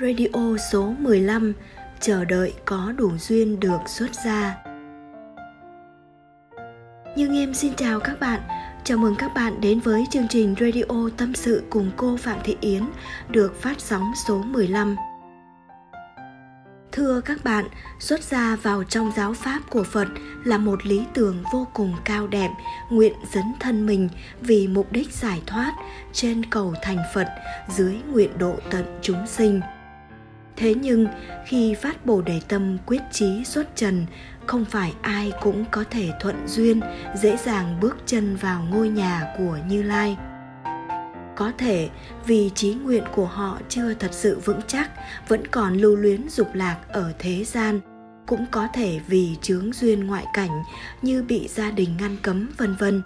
Radio số 15 Chờ đợi có đủ duyên được xuất ra Nhưng em xin chào các bạn Chào mừng các bạn đến với chương trình Radio Tâm sự cùng cô Phạm Thị Yến được phát sóng số 15. Thưa các bạn, xuất gia vào trong giáo pháp của Phật là một lý tưởng vô cùng cao đẹp, nguyện dấn thân mình vì mục đích giải thoát trên cầu thành Phật dưới nguyện độ tận chúng sinh. Thế nhưng khi phát Bồ Đề tâm quyết chí xuất trần, không phải ai cũng có thể thuận duyên, dễ dàng bước chân vào ngôi nhà của Như Lai. Có thể vì trí nguyện của họ chưa thật sự vững chắc vẫn còn lưu luyến dục lạc ở thế gian. Cũng có thể vì chướng duyên ngoại cảnh như bị gia đình ngăn cấm vân vân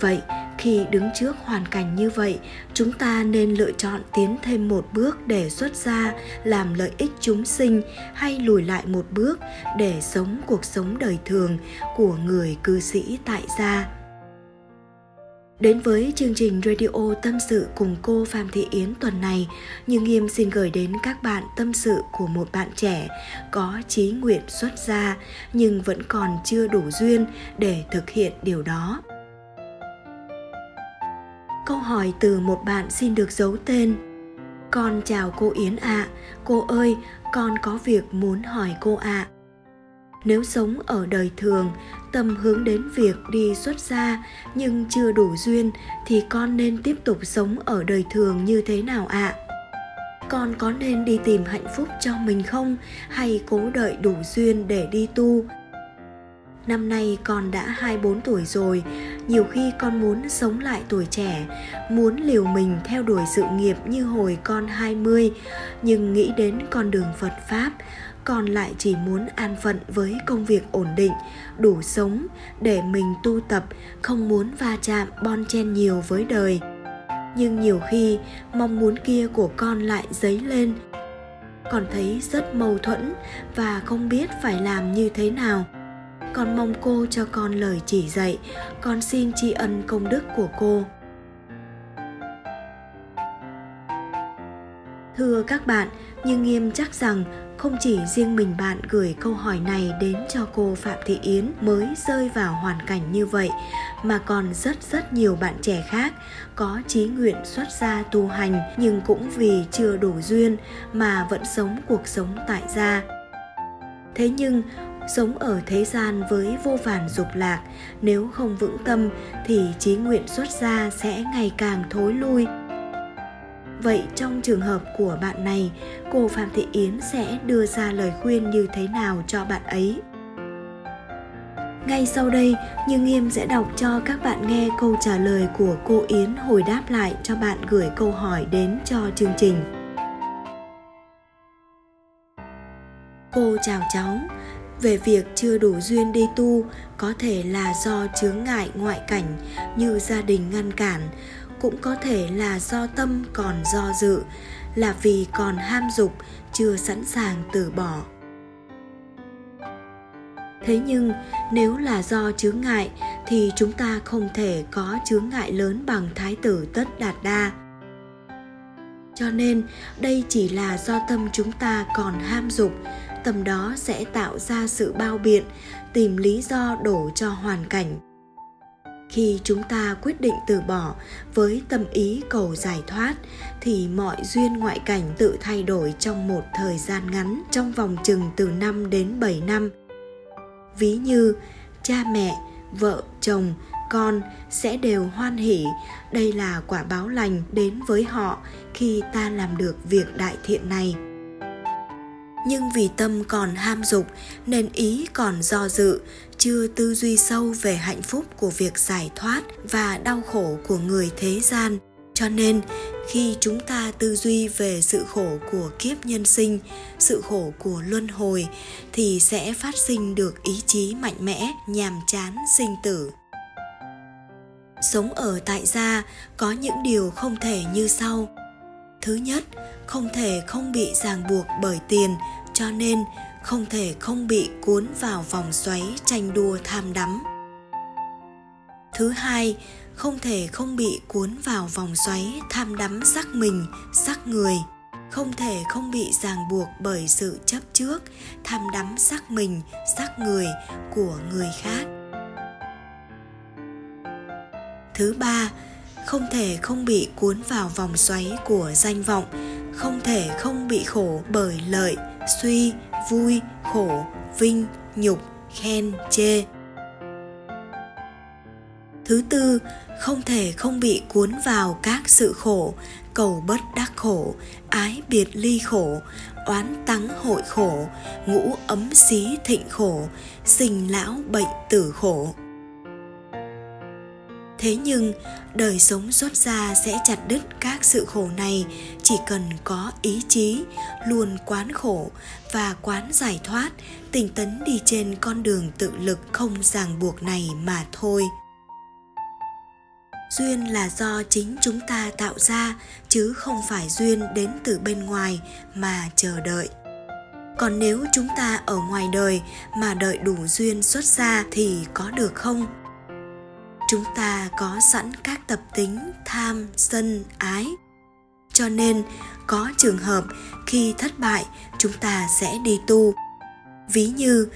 vậy khi đứng trước hoàn cảnh như vậy chúng ta nên lựa chọn tiến thêm một bước để xuất gia làm lợi ích chúng sinh hay lùi lại một bước để sống cuộc sống đời thường của người cư sĩ tại gia Đến với chương trình radio tâm sự cùng cô Phạm Thị Yến tuần này, Như Nghiêm xin gửi đến các bạn tâm sự của một bạn trẻ có chí nguyện xuất gia nhưng vẫn còn chưa đủ duyên để thực hiện điều đó. Câu hỏi từ một bạn xin được giấu tên. Con chào cô Yến ạ, à. cô ơi, con có việc muốn hỏi cô ạ. À nếu sống ở đời thường tâm hướng đến việc đi xuất gia nhưng chưa đủ duyên thì con nên tiếp tục sống ở đời thường như thế nào ạ à? con có nên đi tìm hạnh phúc cho mình không hay cố đợi đủ duyên để đi tu Năm nay con đã 24 tuổi rồi, nhiều khi con muốn sống lại tuổi trẻ, muốn liều mình theo đuổi sự nghiệp như hồi con 20, nhưng nghĩ đến con đường Phật Pháp, con lại chỉ muốn an phận với công việc ổn định đủ sống để mình tu tập không muốn va chạm bon chen nhiều với đời. Nhưng nhiều khi mong muốn kia của con lại dấy lên. Con thấy rất mâu thuẫn và không biết phải làm như thế nào con mong cô cho con lời chỉ dạy con xin tri ân công đức của cô thưa các bạn như nghiêm chắc rằng không chỉ riêng mình bạn gửi câu hỏi này đến cho cô Phạm Thị Yến mới rơi vào hoàn cảnh như vậy, mà còn rất rất nhiều bạn trẻ khác có chí nguyện xuất gia tu hành nhưng cũng vì chưa đủ duyên mà vẫn sống cuộc sống tại gia. Thế nhưng sống ở thế gian với vô vàn dục lạc nếu không vững tâm thì trí nguyện xuất gia sẽ ngày càng thối lui Vậy trong trường hợp của bạn này, cô Phạm Thị Yến sẽ đưa ra lời khuyên như thế nào cho bạn ấy? Ngay sau đây, Như Nghiêm sẽ đọc cho các bạn nghe câu trả lời của cô Yến hồi đáp lại cho bạn gửi câu hỏi đến cho chương trình. Cô chào cháu, về việc chưa đủ duyên đi tu, có thể là do chướng ngại ngoại cảnh như gia đình ngăn cản, cũng có thể là do tâm còn do dự, là vì còn ham dục, chưa sẵn sàng từ bỏ. Thế nhưng, nếu là do chướng ngại, thì chúng ta không thể có chướng ngại lớn bằng thái tử tất đạt đa. Cho nên, đây chỉ là do tâm chúng ta còn ham dục tâm đó sẽ tạo ra sự bao biện tìm lý do đổ cho hoàn cảnh khi chúng ta quyết định từ bỏ với tâm ý cầu giải thoát thì mọi duyên ngoại cảnh tự thay đổi trong một thời gian ngắn trong vòng chừng từ 5 đến 7 năm. Ví như cha mẹ, vợ, chồng, con sẽ đều hoan hỷ, đây là quả báo lành đến với họ khi ta làm được việc đại thiện này nhưng vì tâm còn ham dục, nên ý còn do dự, chưa tư duy sâu về hạnh phúc của việc giải thoát và đau khổ của người thế gian. Cho nên, khi chúng ta tư duy về sự khổ của kiếp nhân sinh, sự khổ của luân hồi, thì sẽ phát sinh được ý chí mạnh mẽ, nhàm chán, sinh tử. Sống ở tại gia có những điều không thể như sau thứ nhất, không thể không bị ràng buộc bởi tiền, cho nên không thể không bị cuốn vào vòng xoáy tranh đua tham đắm. Thứ hai, không thể không bị cuốn vào vòng xoáy tham đắm sắc mình sắc người. Không thể không bị ràng buộc bởi sự chấp trước, tham đắm sắc mình sắc người của người khác. Thứ ba không thể không bị cuốn vào vòng xoáy của danh vọng, không thể không bị khổ bởi lợi, suy, vui, khổ, vinh, nhục, khen, chê. Thứ tư, không thể không bị cuốn vào các sự khổ, cầu bất đắc khổ, ái biệt ly khổ, oán tắng hội khổ, ngũ ấm xí thịnh khổ, sinh lão bệnh tử khổ thế nhưng, đời sống xuất gia sẽ chặt đứt các sự khổ này. Chỉ cần có ý chí, luôn quán khổ và quán giải thoát, tỉnh tấn đi trên con đường tự lực không ràng buộc này mà thôi. Duyên là do chính chúng ta tạo ra, chứ không phải duyên đến từ bên ngoài mà chờ đợi. Còn nếu chúng ta ở ngoài đời mà đợi đủ duyên xuất ra thì có được không? Chúng ta có sẵn các tập tính, tham, sân, ái. Cho nên, có trường hợp khi thất bại, chúng ta sẽ đi tu. Ví như,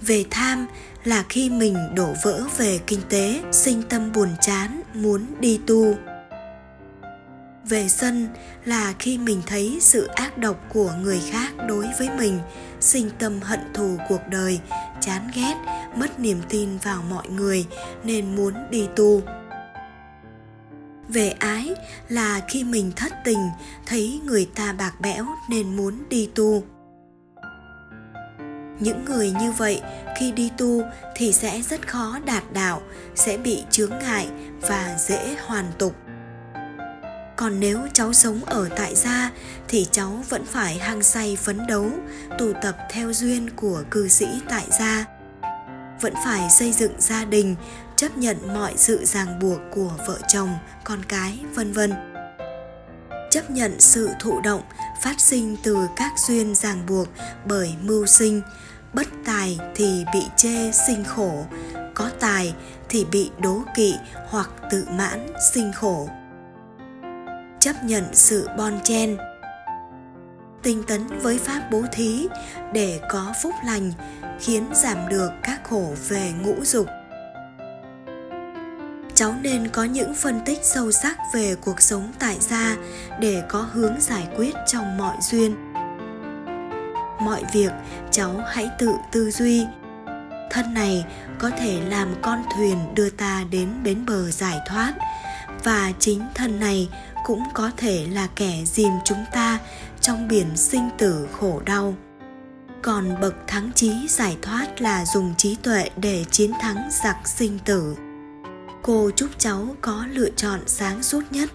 về tham là khi mình đổ vỡ về kinh tế, sinh tâm buồn chán, muốn đi tu. Về sân là khi mình thấy sự ác độc của người khác đối với mình, sinh tâm hận thù cuộc đời, chán ghét mất niềm tin vào mọi người nên muốn đi tu. Về ái là khi mình thất tình, thấy người ta bạc bẽo nên muốn đi tu. Những người như vậy khi đi tu thì sẽ rất khó đạt đạo, sẽ bị chướng ngại và dễ hoàn tục. Còn nếu cháu sống ở tại gia thì cháu vẫn phải hăng say phấn đấu, tụ tập theo duyên của cư sĩ tại gia vẫn phải xây dựng gia đình, chấp nhận mọi sự ràng buộc của vợ chồng, con cái, vân vân. Chấp nhận sự thụ động phát sinh từ các duyên ràng buộc bởi mưu sinh, bất tài thì bị chê sinh khổ, có tài thì bị đố kỵ hoặc tự mãn sinh khổ. Chấp nhận sự bon chen tinh tấn với pháp bố thí để có phúc lành, khiến giảm được các khổ về ngũ dục. Cháu nên có những phân tích sâu sắc về cuộc sống tại gia để có hướng giải quyết trong mọi duyên. Mọi việc, cháu hãy tự tư duy. Thân này có thể làm con thuyền đưa ta đến bến bờ giải thoát và chính thân này cũng có thể là kẻ dìm chúng ta trong biển sinh tử khổ đau. Còn bậc thắng trí giải thoát là dùng trí tuệ để chiến thắng giặc sinh tử. Cô chúc cháu có lựa chọn sáng suốt nhất.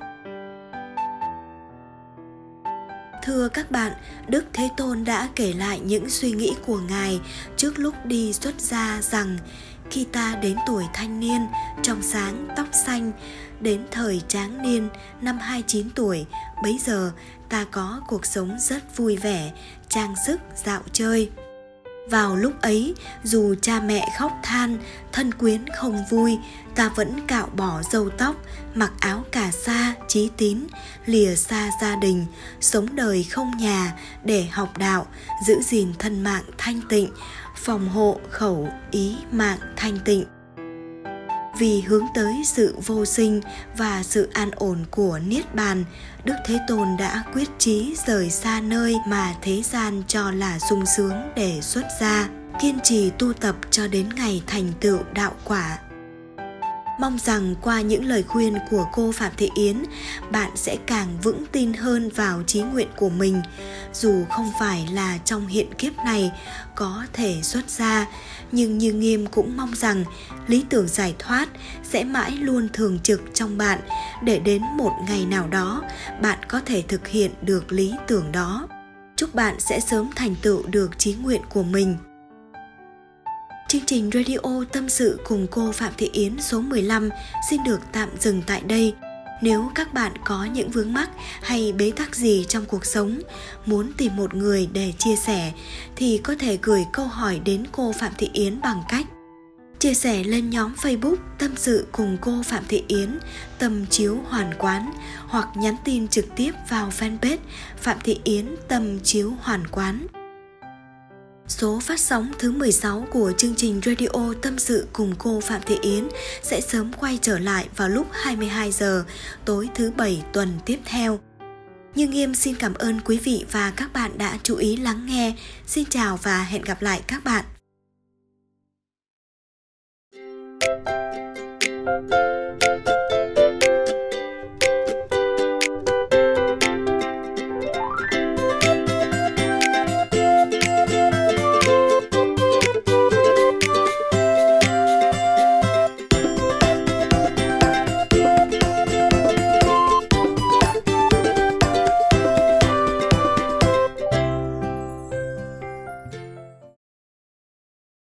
Thưa các bạn, Đức Thế Tôn đã kể lại những suy nghĩ của Ngài trước lúc đi xuất gia rằng khi ta đến tuổi thanh niên, trong sáng, tóc xanh, đến thời tráng niên, năm 29 tuổi, bấy giờ ta có cuộc sống rất vui vẻ, trang sức, dạo chơi. Vào lúc ấy dù cha mẹ khóc than thân quyến không vui ta vẫn cạo bỏ râu tóc mặc áo cà sa trí tín lìa xa gia đình sống đời không nhà để học đạo giữ gìn thân mạng thanh tịnh phòng hộ khẩu ý mạng thanh tịnh vì hướng tới sự vô sinh và sự an ổn của niết bàn, đức thế tôn đã quyết chí rời xa nơi mà thế gian cho là sung sướng để xuất gia, kiên trì tu tập cho đến ngày thành tựu đạo quả. Mong rằng qua những lời khuyên của cô Phạm Thị Yến, bạn sẽ càng vững tin hơn vào trí nguyện của mình, dù không phải là trong hiện kiếp này có thể xuất ra, nhưng Như Nghiêm cũng mong rằng lý tưởng giải thoát sẽ mãi luôn thường trực trong bạn để đến một ngày nào đó bạn có thể thực hiện được lý tưởng đó. Chúc bạn sẽ sớm thành tựu được trí nguyện của mình. Chương trình radio tâm sự cùng cô Phạm Thị Yến số 15 xin được tạm dừng tại đây. Nếu các bạn có những vướng mắc hay bế tắc gì trong cuộc sống, muốn tìm một người để chia sẻ thì có thể gửi câu hỏi đến cô Phạm Thị Yến bằng cách chia sẻ lên nhóm Facebook tâm sự cùng cô Phạm Thị Yến, tâm chiếu hoàn quán hoặc nhắn tin trực tiếp vào fanpage Phạm Thị Yến tâm chiếu hoàn quán. Số phát sóng thứ 16 của chương trình Radio Tâm sự cùng cô Phạm Thị Yến sẽ sớm quay trở lại vào lúc 22 giờ, tối thứ bảy tuần tiếp theo. Như Nghiêm xin cảm ơn quý vị và các bạn đã chú ý lắng nghe. Xin chào và hẹn gặp lại các bạn.